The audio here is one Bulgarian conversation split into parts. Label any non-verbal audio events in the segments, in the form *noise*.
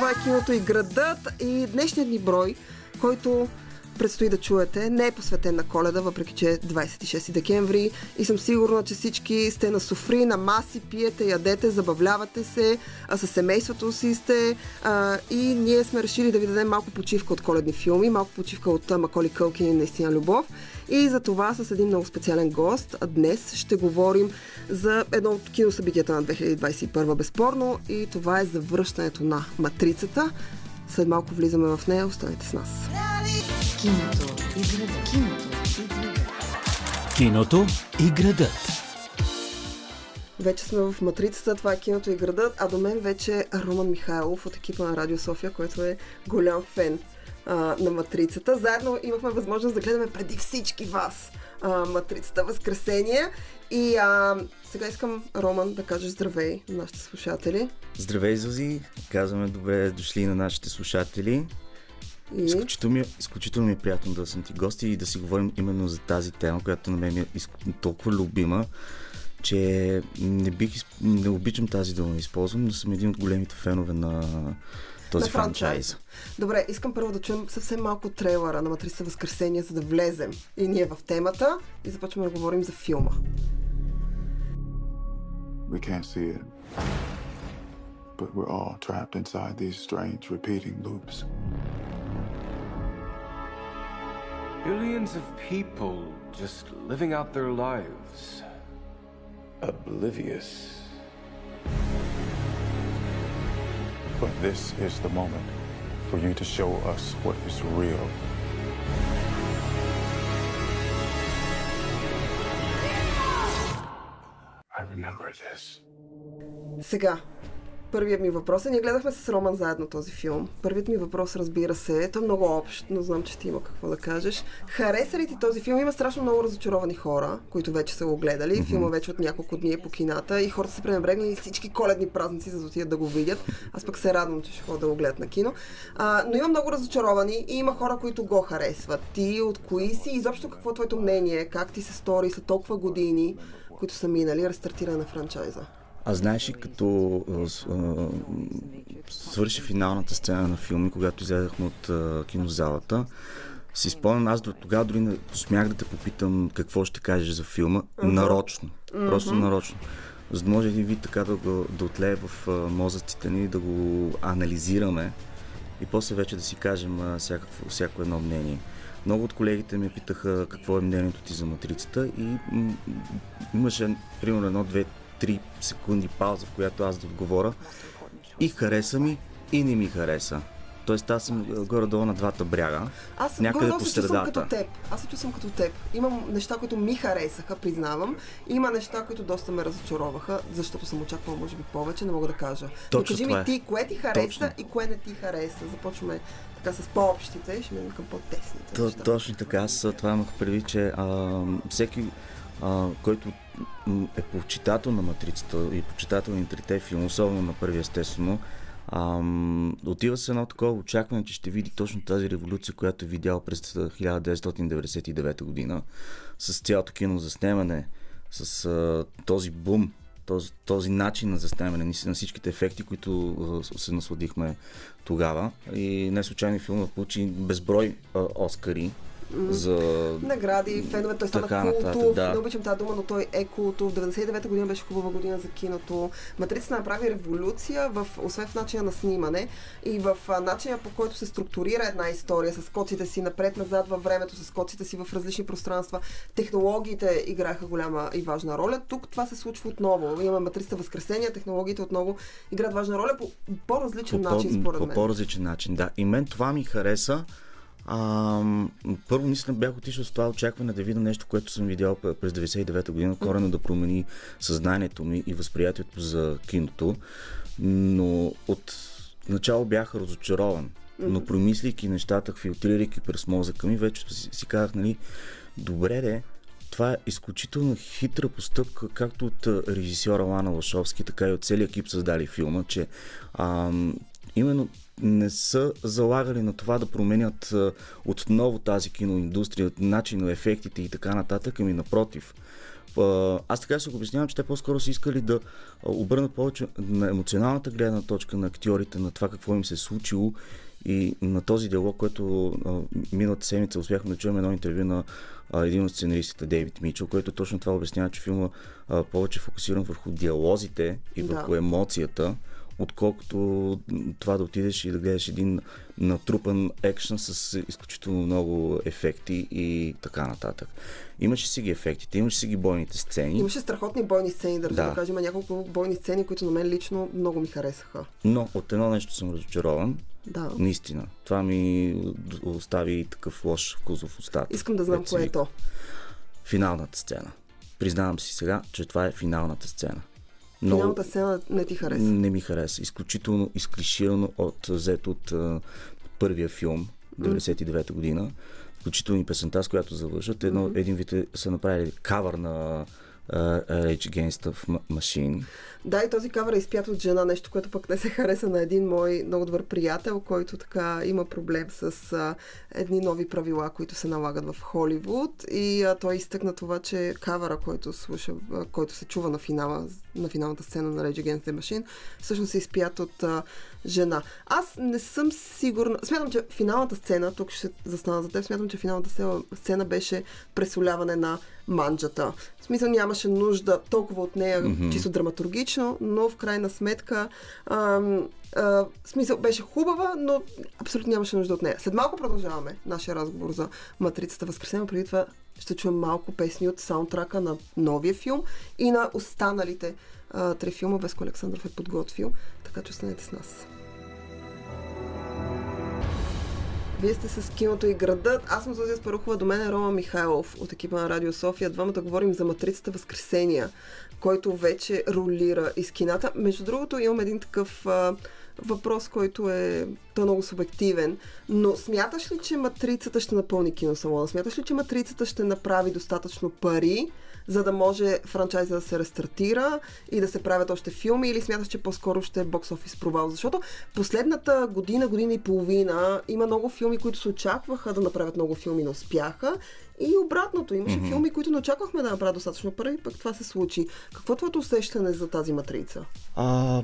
това е киното и градът и днешният ни брой, който предстои да чуете, не е посветен на коледа, въпреки че е 26 декември и съм сигурна, че всички сте на софри, на маси, пиете, ядете, забавлявате се, а с семейството си сте а, и ние сме решили да ви дадем малко почивка от коледни филми, малко почивка от Маколи Кълкин и Наистина любов. И за това с един много специален гост днес ще говорим за едно от киносъбитията на 2021 безспорно и това е завръщането на Матрицата. След малко влизаме в нея, останете с нас. Киното и градът. Киното и градът. Киното и градът. Вече сме в Матрицата, това е киното и градът, а до мен вече е Роман Михайлов от екипа на Радио София, който е голям фен а, на Матрицата. Заедно имахме възможност да гледаме преди всички вас а, Матрицата Възкресение. И а, сега искам, Роман, да кажеш здравей на нашите слушатели. Здравей, Зузи! Казваме добре дошли на нашите слушатели. И... Изключително, ми, е- изключително ми е приятно да съм ти гости и да си говорим именно за тази тема, която на мен е толкова любима, че не, бих, не обичам тази дума да използвам, но съм един от големите фенове на този на франчайз. Добре, искам първо да чуем съвсем малко трейлера на Матрица Възкресение, за да влезем и ние в темата и започваме да говорим за филма. We can't see it, but we're all trapped inside these strange repeating loops. Billions of people just living out their lives, oblivious. But this is the moment for you to show us what is real. I remember this. Cigar. Първият ми въпрос е, ние гледахме с Роман заедно този филм. Първият ми въпрос, разбира се, той е много общ, но знам, че ти има какво да кажеш. Хареса ли ти този филм? Има страшно много разочаровани хора, които вече са го гледали. Mm-hmm. Филма вече от няколко дни е по кината и хората са пренебрегнали всички коледни празници, за да отидат да го видят. Аз пък се радвам, че ще ходя да го гледат на кино. А, но има много разочаровани и има хора, които го харесват. Ти от кои си? Изобщо какво е твоето мнение? Как ти се стори след толкова години, които са минали, рестартиране на франчайза? А знаеш ли, като а, свърши финалната сцена на филми, когато излезахме от а, кинозалата, си спомням, аз до тогава дори не смях да те попитам какво ще кажеш за филма. Uh-huh. Нарочно. Просто нарочно. За да може един вид така да, го, да отлее в а, мозъците ни, да го анализираме и после вече да си кажем а, всякакво, всяко едно мнение. Много от колегите ме питаха какво е мнението ти за матрицата и м- имаше примерно едно, две, 3 секунди пауза, в която аз да отговоря. И хареса ми, и не ми хареса. Тоест аз съм горе-долу на двата бряга. Аз някъде по средата. като теб. Аз се чувствам като теб. Имам неща, които ми харесаха, признавам. Има неща, които доста ме разочароваха, защото съм очаквала, може би, повече, не мога да кажа. Точно Но кажи ми е. ти, кое ти хареса Точно. и кое не ти хареса. Започваме така с по-общите и ще минем към по-тесните. То, точно така. Аз това имах преди, че а, всеки, а, който е почитател на Матрицата и почитател на трите филма, особено на първи естествено, Ам, отива се едно такова очакване, че ще види точно тази революция, която е видял през 1999 година, с цялото кино за снимане, с а, този бум, този, този начин на заснемане, на всичките ефекти, които а, се насладихме тогава. И не случайно филмът получи безброй а, Оскари за награди, фенове, той стана култов. Нататък, да. Не обичам тази дума, но той е култов. 99-та година беше хубава година за киното. Матрица направи революция, в, освен в начина на снимане и в начина по който се структурира една история с коците си напред-назад във времето, с коците си в различни пространства. Технологиите играха голяма и важна роля. Тук това се случва отново. Имаме Матрица Възкресение, технологиите отново играят важна роля по по-различен по, начин, според мен. По по-различен начин, да. И мен това ми хареса. А, първо, наистина бях отишъл с това очакване да видя нещо, което съм видял през 99-та година, корено да промени съзнанието ми и възприятието за киното. Но от начало бях разочарован. Но промислики нещата, филтрирайки през мозъка ми, вече си, си казах, нали, добре де, това е изключително хитра постъпка, както от режисьора Лана Лашовски, така и от целият екип създали филма, че а, именно не са залагали на това да променят отново тази киноиндустрия, начин на ефектите и така нататък, ами напротив. аз така се го обяснявам, че те по-скоро са искали да обърнат повече на емоционалната гледна точка на актьорите, на това какво им се е случило и на този диалог, който миналата седмица успяхме да чуем едно интервю на един от сценаристите, Дейвид Мичел, който точно това обяснява, че филма повече фокусиран върху диалозите и върху да. емоцията, отколкото това да отидеш и да гледаш един натрупан екшен с изключително много ефекти и така нататък. Имаше си ги ефектите, имаше си ги бойните сцени. Имаше страхотни бойни сцени, да, да. да кажем, няколко бойни сцени, които на мен лично много ми харесаха. Но от едно нещо съм разочарован. Да. Наистина. Това ми остави такъв лош вкус в устата. Искам да знам кое е то. Финалната сцена. Признавам си сега, че това е финалната сцена. Но Финалната сцена не ти хареса? Не ми хареса. Изключително изклиширано от взето от първия филм, 99-та година. Включително и песента, с която завършат. Едно, mm-hmm. Един вид е, са направили кавър на uh, Rage Against the Machine. Да, и този кавър е изпят от жена, нещо, което пък не се хареса на един мой много добър приятел, който така има проблем с а, едни нови правила, които се налагат в Холивуд. И а, той изтъкна това, че кавъра, който, слуша, а, който се чува на, финала, на финалната сцена на Rage Against the Machine, всъщност е изпят от а, жена. Аз не съм сигурна. Смятам, че финалната сцена, тук ще застана за теб, смятам, че финалната сцена беше пресоляване на манджата. В смисъл нямаше нужда толкова от нея, mm-hmm. чисто драматургично, но в крайна сметка ам, а, смисъл беше хубава, но абсолютно нямаше нужда от нея. След малко продължаваме нашия разговор за Матрицата Възкресение. Преди това ще чуем малко песни от саундтрака на новия филм и на останалите три филма. Веско Александров е подготвил, така че останете с нас. Вие сте с киното и градът. Аз съм Зозия Спарухова, до мен е Рома Михайлов от екипа на Радио София. Двамата говорим за Матрицата Възкресения, който вече ролира из кината. Между другото, имам един такъв а, въпрос, който е той е много субективен. Но смяташ ли, че Матрицата ще напълни киносалона? Смяташ ли, че Матрицата ще направи достатъчно пари, за да може франчайза да се рестартира и да се правят още филми или смяташ, че по-скоро ще е бокс офис провал? Защото последната година, година и половина има много филми, които се очакваха да направят много филми, не успяха. И обратното, имаше mm-hmm. филми, които не очаквахме да направят достатъчно пари, пък това се случи. Какво е твоето усещане за тази матрица? А,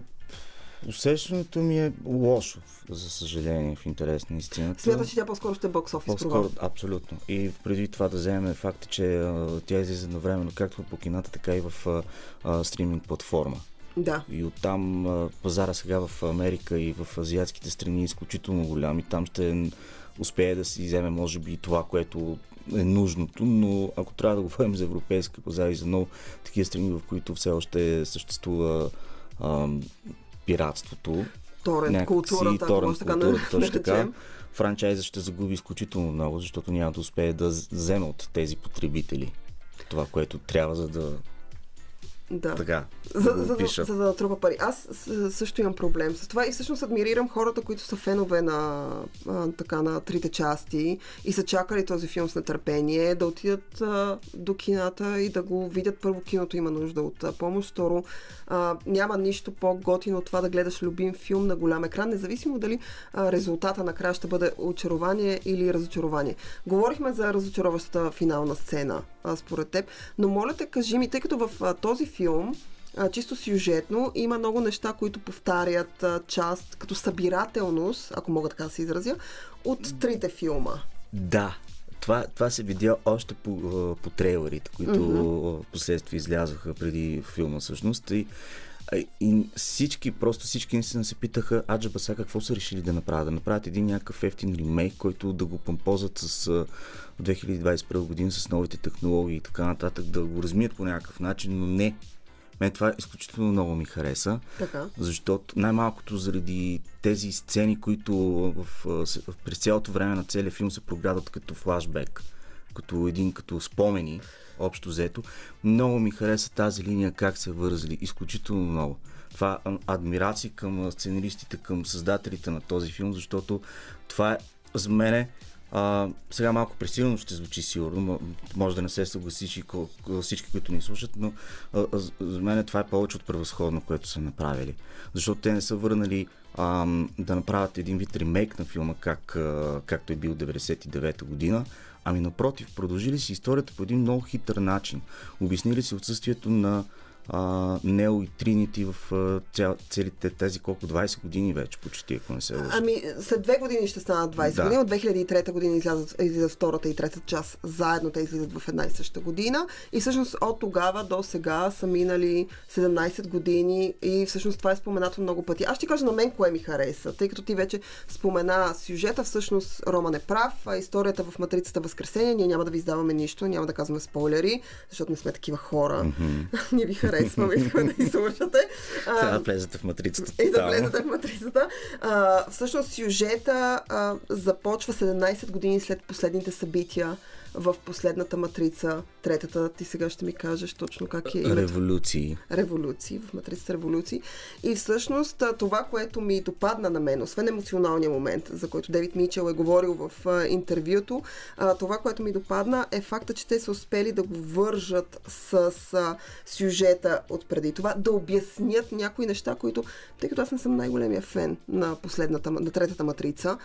Усещането ми е лошо, за съжаление, в интерес на истината. Смяташ, че тя по-скоро ще е бокс офис По-скоро, абсолютно. И преди това да вземем факта, че а, тя излиза едновременно както по кината, така и в а, а, стриминг платформа. Да. И оттам а, пазара сега в Америка и в азиатските страни е изключително голям и там ще успее да си вземе, може би, това, което е нужното, но ако трябва да говорим за европейска пазар и за много такива страни, в които все още съществува а, пиратството. Торент културата, торент така култура, точно така. Франчайза ще загуби изключително много, защото няма да успее да вземе от тези потребители това, което трябва, за да да. Така, за, да за, за, за да натрупа пари. Аз също имам проблем с това и всъщност адмирирам хората, които са фенове на, а, така, на трите части и са чакали този филм с нетърпение, да отидат а, до кината и да го видят. Първо, киното има нужда от а, помощ. Второ, а, няма нищо по-готино от това да гледаш любим филм на голям екран, независимо дали а, резултата накрая ще бъде очарование или разочарование. Говорихме за разочароващата финална сцена, а, според теб, но моля те, кажи ми, тъй като в а, този филм а, чисто сюжетно има много неща, които повтарят а, част като събирателност, ако мога така да се изразя, от трите филма. Да, това, това се видя още по, по трейлерите, които mm-hmm. последствие излязоха преди филма всъщност. И, и всички, просто всички наистина се питаха, Аджа Баса какво са решили да направят? Да направят един някакъв ефтин ремейк, който да го помпозат с 2021 година с новите технологии и така нататък, да го размият по някакъв начин, но не. Мен това изключително много ми хареса. Така. Защото най-малкото заради тези сцени, които в, в, през цялото време на целия филм се проградат като флашбек, като един като спомени, общо взето. Много ми хареса тази линия, как се вързали. Изключително много. Това адмирации към сценаристите, към създателите на този филм, защото това е за мен А, сега малко пресилено ще звучи сигурно, може да не се съгласиш и всички, които ни слушат, но а, а, за мен това е повече от превъзходно, което са направили. Защото те не са върнали а, да направят един вид ремейк на филма, как, а, както е бил 99-та година, ами напротив, продължили си историята по един много хитър начин. Обяснили си отсъствието на Нео и Тринити в а, целите тези колко 20 години вече почти, ако не се лъжа. Ами след две години ще станат 20 да. години. От 2003 година излязат, излизат втората и трета част заедно, те излизат в една и съща година. И всъщност от тогава до сега са минали 17 години и всъщност това е споменато много пъти. Аз ще кажа на мен кое ми хареса, тъй като ти вече спомена сюжета, всъщност Роман е прав, а историята в Матрицата Възкресение, ние няма да ви издаваме нищо, няма да казваме спойлери, защото не сме такива хора. Mm-hmm. *laughs* ние ви харесваме, искаме да изслушате. *laughs* Сега да влезете в матрицата. И да влезете в матрицата. А, всъщност сюжета а, започва 17 години след последните събития в последната матрица, третата, ти сега ще ми кажеш точно как е. Революции. Революции, в матрицата революции. И всъщност това, което ми допадна на мен, освен емоционалния момент, за който Девид Мичел е говорил в интервюто, това, което ми допадна е факта, че те са успели да го вържат с, сюжета от преди това, да обяснят някои неща, които, тъй като аз не съм най-големия фен на последната, на третата матрица,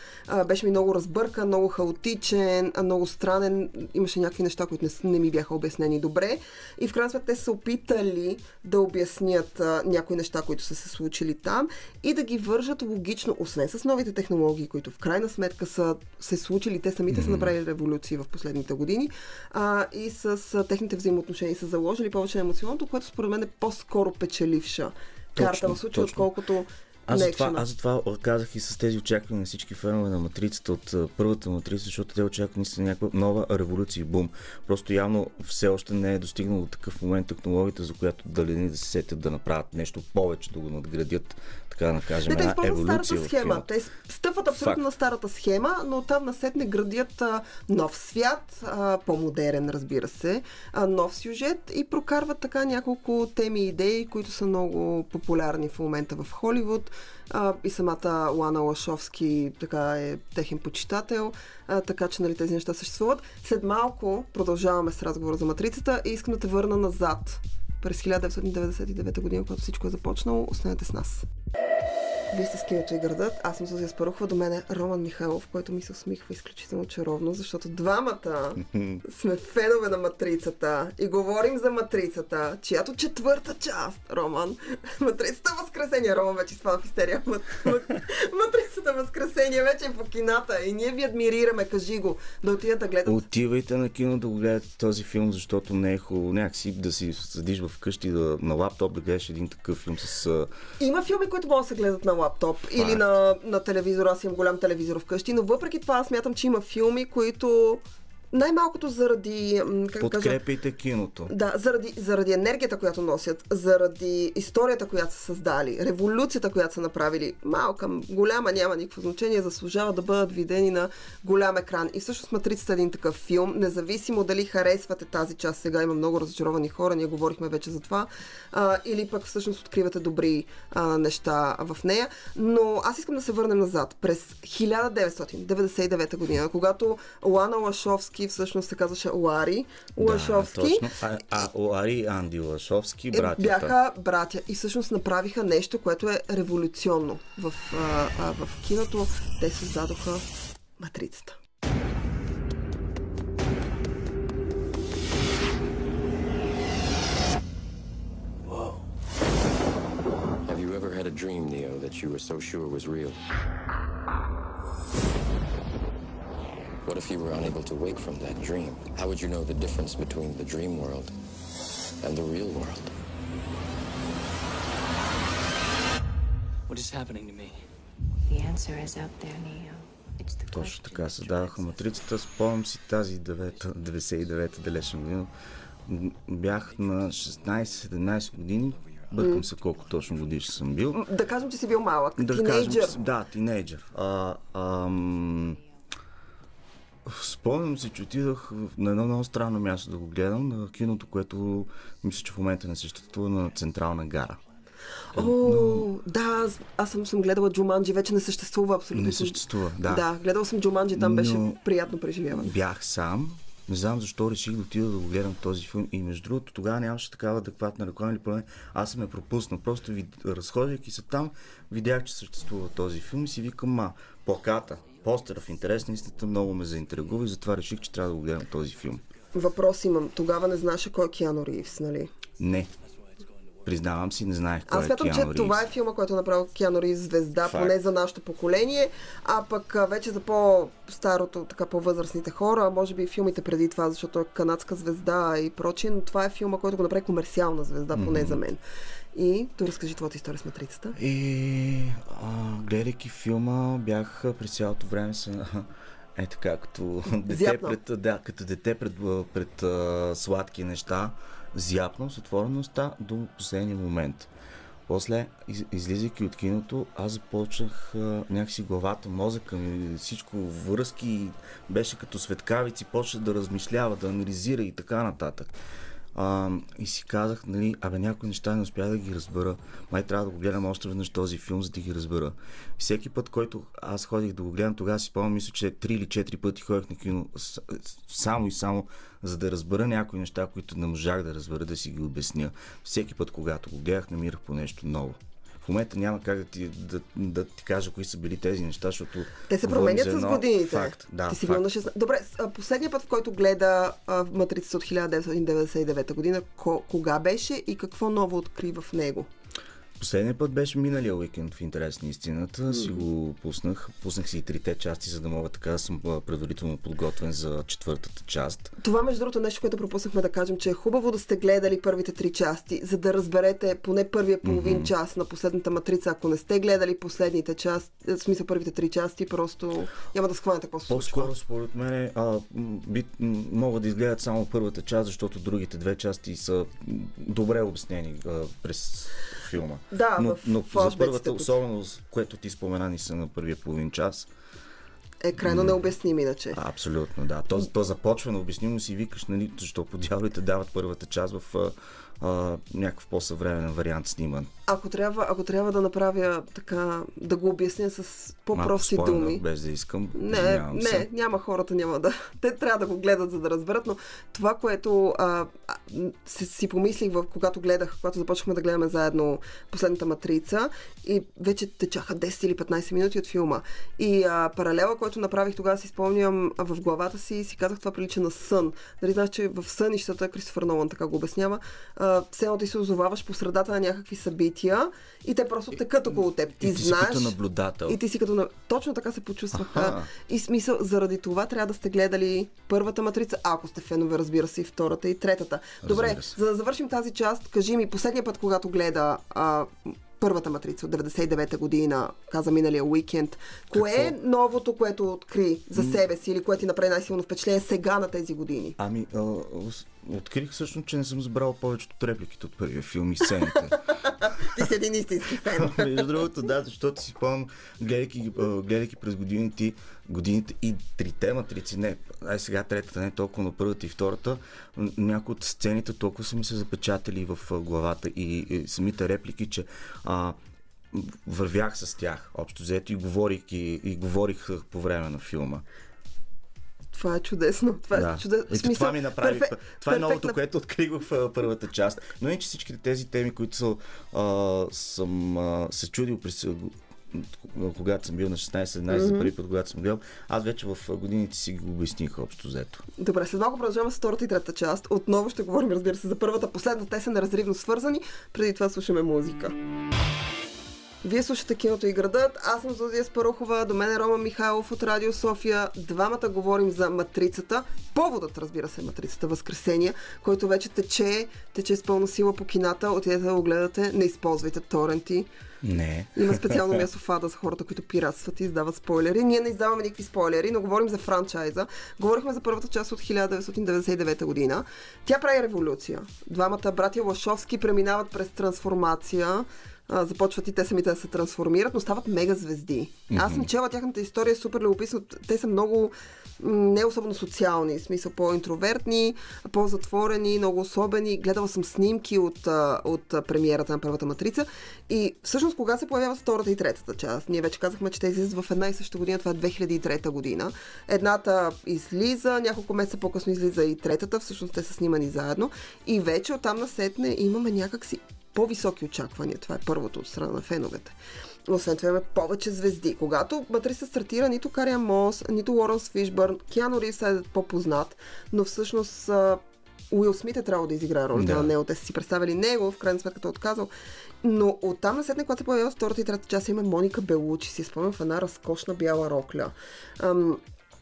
беше ми много разбъркан, много хаотичен, много странен, имаше някакви неща, които не, не ми бяха обяснени добре. И в крайна сметка те са опитали да обяснят а, някои неща, които са се случили там и да ги вържат логично, освен с новите технологии, които в крайна сметка са се случили, те самите mm-hmm. са направили революции в последните години а, и с а, техните взаимоотношения са заложили повече на емоционалното, което според мен е по-скоро печеливша карта в случая, отколкото аз затова, аз затова казах и с тези очаквания на всички фенове на матрицата от първата матрица, защото те очакват наистина някаква нова революция и бум. Просто явно все още не е достигнал до такъв момент технологията, за която дали да се сетят да направят нещо повече, да го надградят така да кажем, не, те еволюция старата схема. Те стъпват абсолютно Факт. на старата схема, но там насетне градят а, нов свят, а, по-модерен, разбира се, а, нов сюжет и прокарват така няколко теми и идеи, които са много популярни в момента в Холивуд. А, и самата Лана Лашовски така е техен почитател, а, така че нали, тези неща съществуват. След малко продължаваме с разговора за матрицата и искам да те върна назад през 1999 година, когато всичко е започнало. Останете с нас. Вие сте с киното и градът. Аз съм Зузия Спарухова. До мен е Роман Михайлов, който ми се усмихва изключително чаровно, защото двамата *laughs* сме фенове на Матрицата и говорим за Матрицата, чиято четвърта част, Роман, *laughs* Матрицата Възкресение. Роман вече спада в истерия. *laughs* Матрицата Възкресение вече е по кината и ние ви адмирираме. Кажи го, да отидете да гледате. Отивайте на кино да го гледате този филм, защото не е хубаво някакси да си седиш вкъщи да, на лаптоп да гледаш един такъв филм с... Има филми, които могат да се гледат на лаптоп Факт. или на, на телевизор. Аз имам голям телевизор вкъщи, но въпреки това аз смятам, че има филми, които най-малкото заради... Как Подкрепяйте кажа, киното. Да, заради, заради енергията, която носят, заради историята, която са създали, революцията, която са направили. Малка, голяма, няма никакво значение, заслужава да бъдат видени на голям екран. И всъщност Матрицата е един такъв филм, независимо дали харесвате тази част, сега има много разочаровани хора, ние говорихме вече за това, а, или пък всъщност откривате добри а, неща в нея. Но аз искам да се върнем назад. През 1999 година, когато Лана Лашовски Лашовски всъщност се казваше Лари Лашовски. Да, точно. А, а Лари и Анди Лашовски, братята. Бяха братя и всъщност направиха нещо, което е революционно в, а, а, в киното. Те създадоха Матрицата. Have you ever had a dream, Neo, that you were so sure was real? What if you were unable to wake from that dream? How would you know the difference between the dream world and the real world? What is happening to me? The answer is out there, Neo. Точно така създаваха матрицата. Спомням си тази 99-та далечна година. Бях на 16-17 години. Бъркам се колко точно годиш съм бил. Да кажем, че си бил малък. Да тинейджър. Кажем, че, да, тинейджър. А, ам, Спомням си, че отидох на едно много странно място да го гледам, на киното, което мисля, че в момента не съществува на Централна гара. О, но... да, аз съм, съм гледала Джуманджи, вече не съществува абсолютно. Не съществува, да. Да, гледал съм Джуманджи, там беше но... приятно преживяване. Бях сам, не знам защо реших да отида да го гледам този филм. И между другото, тогава нямаше такава адекватна реклама или поне аз съм я пропуснал. Просто ви, разхождайки се там, видях, че съществува този филм и си викам, ма, плаката, постера в интерес на истината много ме заинтригува и затова реших, че трябва да го гледам този филм. Въпрос имам. Тогава не знаеше кой е Киано Ривс, нали? Не. Признавам си, не знаех кой Аз смятам, е че Киано това е Ривз. филма, който е направил Киано Ривз звезда, Факт. поне за нашето поколение, а пък вече за по-старото, така по-възрастните хора, може би и филмите преди това, защото е канадска звезда и прочие, но това е филма, който го направи комерциална звезда, поне за мен. И то разкажи твоята история с матрицата. И а, гледайки филма, бях през цялото време се е така, като *laughs* дете пред, да, като дете пред, а, пред а, сладки неща, зяпнал с отвореността до последния момент. После, из, излизайки от киното, аз започнах а, някакси главата, мозъка ми, всичко връзки беше като светкавици, почна да размишлява, да анализира и така нататък. А, и си казах, нали, абе някои неща не успях да ги разбера. Май трябва да го гледам още веднъж този филм, за да ги разбера. Всеки път, който аз ходих да го гледам, тогава си спомням, мисля, че три или четири пъти ходих на кино само и само за да разбера някои неща, които не можах да разбера, да си ги обясня. Всеки път, когато го гледах, намирах по нещо ново. В момента няма как да ти, да, да ти кажа кои са били тези неща, защото. Те се променят за с едно годините. Факт, да. Ти си факт. на 16. Добре, последният път, в който гледа а, Матрицата от 1999 година, ко- кога беше и какво ново откри в него? Последният път беше миналия уикенд в интерес на истината. Си го пуснах. Пуснах си и трите части, за да мога така да съм а, предварително подготвен за четвъртата част. Това, между другото, е нещо, което пропуснахме да кажем, че е хубаво да сте гледали първите три части, за да разберете поне първия половин mm-hmm. час на последната матрица. Ако не сте гледали последните части, в смисъл първите три части, просто няма да схванете какво се случва. По-скоро, според мен, а, м, би, могат да изгледат само първата част, защото другите две части са добре обяснени а, през филма. Да, но, в но за флашбеците първата, тук. особено, с което ти спомена, ни са на първия половин час. Е крайно необясним иначе. А, абсолютно, да. То, то започва необяснимо си викаш, нали, защо по дяволите дават първата част в а, някакъв по-съвременен вариант сниман. Ако трябва, ако трябва да направя така, да го обясня с по-прости Малко спойлер, думи. Без да искам. Не, не, се. няма хората, няма да. *laughs* Те трябва да го гледат, за да разберат, но това, което а, си, си помислих, в, когато гледах, когато започнахме да гледаме заедно последната матрица и вече течаха 10 или 15 минути от филма. И а, паралела, който направих тогава, си спомням в главата си и си казах, това прилича на сън. Нали, знаеш, че в сънищата, Кристофър Нолан така го обяснява, все едно ти се озоваваш по средата на някакви събития и те просто текат около теб. Ти, и ти си знаеш. като наблюдател. И ти си като... Точно така се почувствах. Аха. И смисъл, заради това трябва да сте гледали първата матрица, ако сте фенове, разбира се, и втората, и третата. Добре, за да завършим тази част, кажи ми, последния път, когато гледа а, първата матрица от 99-та година, каза миналия уикенд, кое е новото, което откри за себе си или което ти направи най-силно впечатление сега на тези години? Ами, открих всъщност, че не съм забрал повечето от репликите от първия филм и сцените. *laughs* Ти си един истински фен. *laughs* Между другото, да, защото си спомням, гледайки, гледайки през годините, годините и трите матрици, не, ай сега третата, не толкова на първата и втората, някои от сцените толкова са ми се запечатали в главата и, и самите реплики, че а, вървях с тях, общо взето и говорих, и, и говорих по време на филма. Това е чудесно. Това Да. е чудесно. Ето, това ми направи. перфе- това е новото, перфектна което открих в а, първата част. Но не, че всичките тези теми, които са, а, съм а, се чудил през когато съм бил на 16-17 за първи път, когато съм гледал, аз вече в годините си ги обясних общо взето. Добре, след малко продължаваме с втората и третата част. Отново ще говорим, разбира се, за първата, последната. Те са неразривно свързани. Преди това слушаме музика. Вие слушате киното и градът. Аз съм Зузия Спарухова, до мен е Рома Михайлов от Радио София. Двамата говорим за матрицата. Поводът, разбира се, е матрицата Възкресения, който вече тече, тече с пълна сила по кината. Отидете да го гледате, не използвайте торенти. Не. Има специално място в Ада за хората, които пиратстват и издават спойлери. Ние не издаваме никакви спойлери, но говорим за франчайза. Говорихме за първата част от 1999 година. Тя прави революция. Двамата братя Лашовски преминават през трансформация. А, започват и те самите да се трансформират, но стават мега звезди. Mm-hmm. Аз съм чела тяхната история, е супер любопитно. Те са много не особено социални, в смисъл по-интровертни, по-затворени, много особени. Гледала съм снимки от, от премиерата на първата матрица и всъщност кога се появява втората и третата част? Ние вече казахме, че те излизат в една и съща година, това е 2003 година. Едната излиза, няколко месеца по-късно излиза и третата, всъщност те са снимани заедно и вече оттам насетне имаме някакси по-високи очаквания. Това е първото от страна на феновете. Освен това имаме повече звезди. Когато Матриса стартира, нито Кария Мос, нито Лоренс Фишбърн, Киано Ривс е по-познат, но всъщност Уил Смит е трябвало да изиграе ролята да. на него. Те са си представили него, в крайна сметка е отказал. Но оттам на след когато се появява втората и трета част, има Моника Белучи, си спомням в една разкошна бяла рокля. Ам,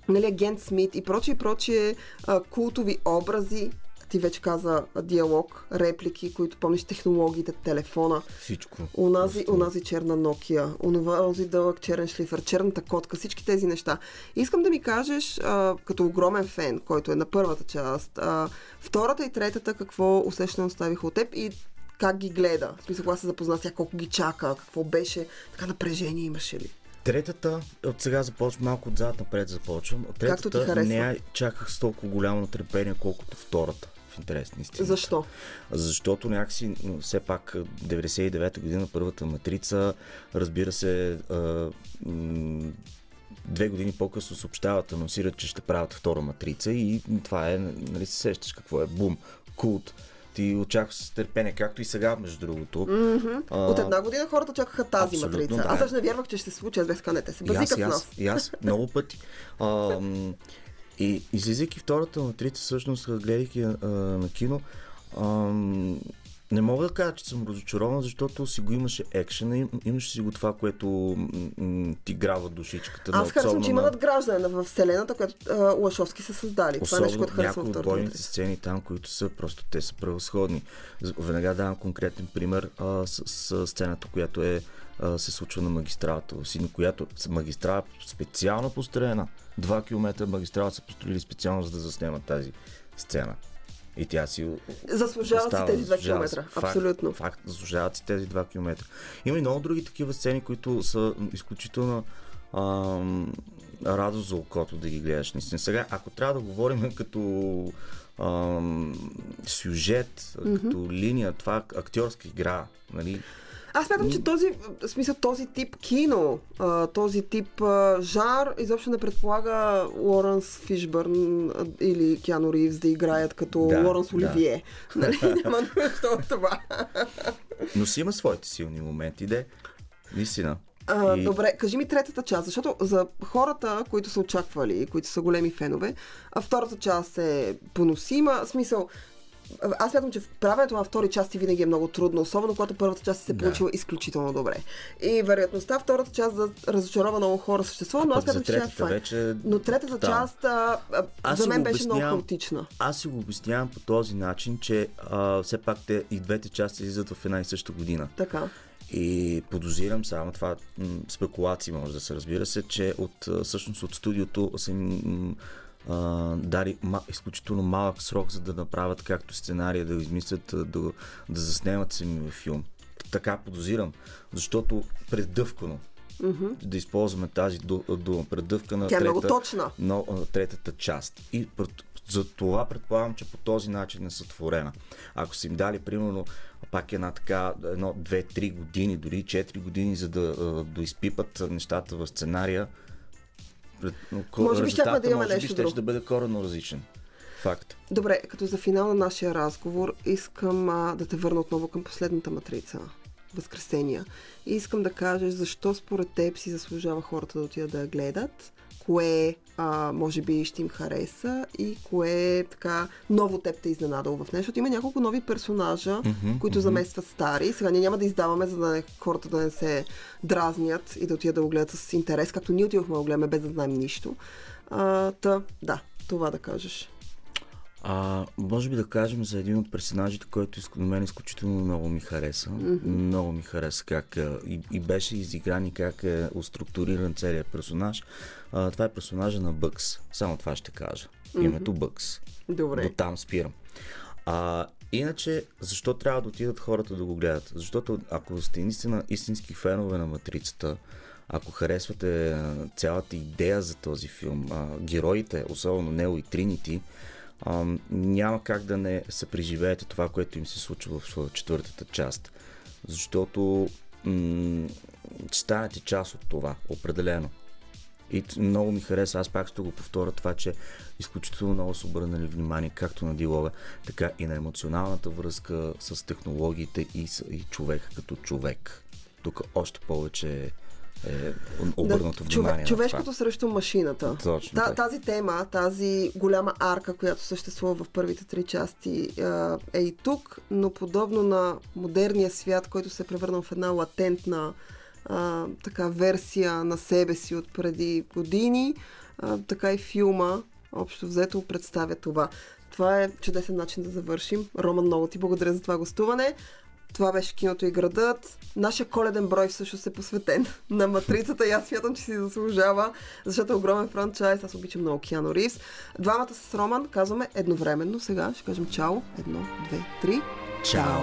нали, агент Смит и прочие, прочие а, култови образи, ти вече каза диалог, реплики, които помниш технологиите, телефона. Всичко. Унази, унази черна Nokia, унази дълъг черен шлифър, черната котка, всички тези неща. Искам да ми кажеш, а, като огромен фен, който е на първата част, а, втората и третата, какво усещане оставиха от теб и как ги гледа? В смисъл, кога се запозна с колко ги чака, какво беше, така напрежение имаше ли? Третата, от сега започвам, малко отзад напред започвам. Третата не я чаках с толкова голямо натърпение, колкото втората интерес на истината. Защо? Защото някакси, все пак, 99-та година, първата матрица, разбира се, две години по-късно съобщават, анонсират, че ще правят втора матрица и това е, нали се сещаш какво е, бум, култ ти очаква с търпение, както и сега, между другото. Mm-hmm. А, От една година хората чакаха тази матрица. Да. Аз даже не вярвах, че ще се случи. Аз бях така, не, те се базикат с нас. И аз, много пъти. А, и излизайки втората матрица, всъщност, гледайки а, на кино, а, не мога да кажа, че съм разочарован, защото си го имаше екшена, имаше си го това, което м- ти грава душичката. Аз харесвам, че има надграждане в вселената, която Лашовски са създали. това е нещо, което харесвам някои бойните сцени там, които са просто, те са превъзходни. Веднага давам конкретен пример а, с, с сцената, която е се случва на магистралата в Сидни, която магистрала специално построена. Два километра магистрала са построили специално за да заснемат тази сцена. И тя си. Заслужават си тези 2 км. Факт, Абсолютно. Факт, заслужават си тези 2 км. Има и много други такива сцени, които са изключително ам, радост за окото да ги гледаш. Наистина. Сега, ако трябва да говорим *laughs* като ам, сюжет, mm-hmm. като линия, това актьорска игра, нали? Аз смятам, че този, смисъл, този тип кино, този тип жар изобщо не предполага Лоренс Фишбърн или Киано Ривз да играят като да, Лоренс Оливие. Да. *laughs* Нали? Няма нужда от това. Но си има своите силни моменти, де. Наистина. А, и... Добре, кажи ми третата част, защото за хората, които са очаквали, които са големи фенове, а втората част е поносима. В смисъл, аз смятам, че правенето на втори части винаги е много трудно, особено когато първата част се получила да. изключително добре. И вероятността втората част да разочарова много хора съществува, но аз смятам, че тя е вече... Но третата да. част а, а, за мен беше много хаотична. Аз си го обяснявам по този начин, че а, все пак те и двете части излизат в една и съща година. Така. И подозирам само това, м- спекулации може да се разбира се, че от, всъщност от студиото са им а, дали ма, изключително малък срок, за да направят както сценария, да измислят, да, да заснемат сами филм. Така подозирам, защото преддъвкано Mm-hmm. да използваме тази дума, преддъвкана Тя е трета, много точна. Но, третата част. И за това предполагам, че по този начин е сътворена. Ако са им дали, примерно, пак една така, едно, две, три години, дори четири години, за да, да изпипат нещата в сценария, може би ще да има нещо ще, друго. ще да бъде коренно различен. Факт. Добре, като за финал на нашия разговор, искам а, да те върна отново към последната матрица. Възкресения. И искам да кажеш защо според теб си заслужава хората да отидат да я гледат кое а, може би ще им хареса и кое така ново теб те е изненадало в нещо. Защото има няколко нови персонажа, mm-hmm, които mm-hmm. заместват стари. Сега ние няма да издаваме, за да не, хората да не се дразнят и да отидат да го гледат с интерес, както ние отидохме да го гледаме без да знаем нищо. А, та, да, това да кажеш. А, може би да кажем за един от персонажите, който на мен изключително много ми хареса. Mm-hmm. Много ми хареса как и, и беше изигран и как е уструктуриран целият персонаж. А, това е персонажа на Бъкс. Само това ще кажа. Mm-hmm. Името Бъкс. Добре. До там спирам. А, Иначе, защо трябва да отидат хората да го гледат? Защото ако сте наистина истински фенове на Матрицата, ако харесвате цялата идея за този филм, героите, особено Нео и Тринити, няма как да не се преживеете това, което им се случва в четвъртата част. Защото м- станете част от това, определено. И много ми хареса, аз пак ще го повторя това, че изключително много са обърнали внимание както на диалога, така и на емоционалната връзка с технологиите и, и човек като човек. Тук още повече е обърнато да, внимание. човешкото срещу машината. Точно. Та, тази тема, тази голяма арка, която съществува в първите три части, е и тук, но подобно на модерния свят, който се е превърнал в една латентна а, така версия на себе си от преди години, а, така и филма общо взето представя това. Това е чудесен начин да завършим. Роман, много ти благодаря за това гостуване. Това беше киното и градът. Нашия коледен брой всъщност е посветен *laughs* на матрицата и аз смятам, че си заслужава, защото е огромен франчайз. Аз обичам много Киано Ривз. Двамата с Роман казваме едновременно сега. Ще кажем чао. Едно, две, три. Чао!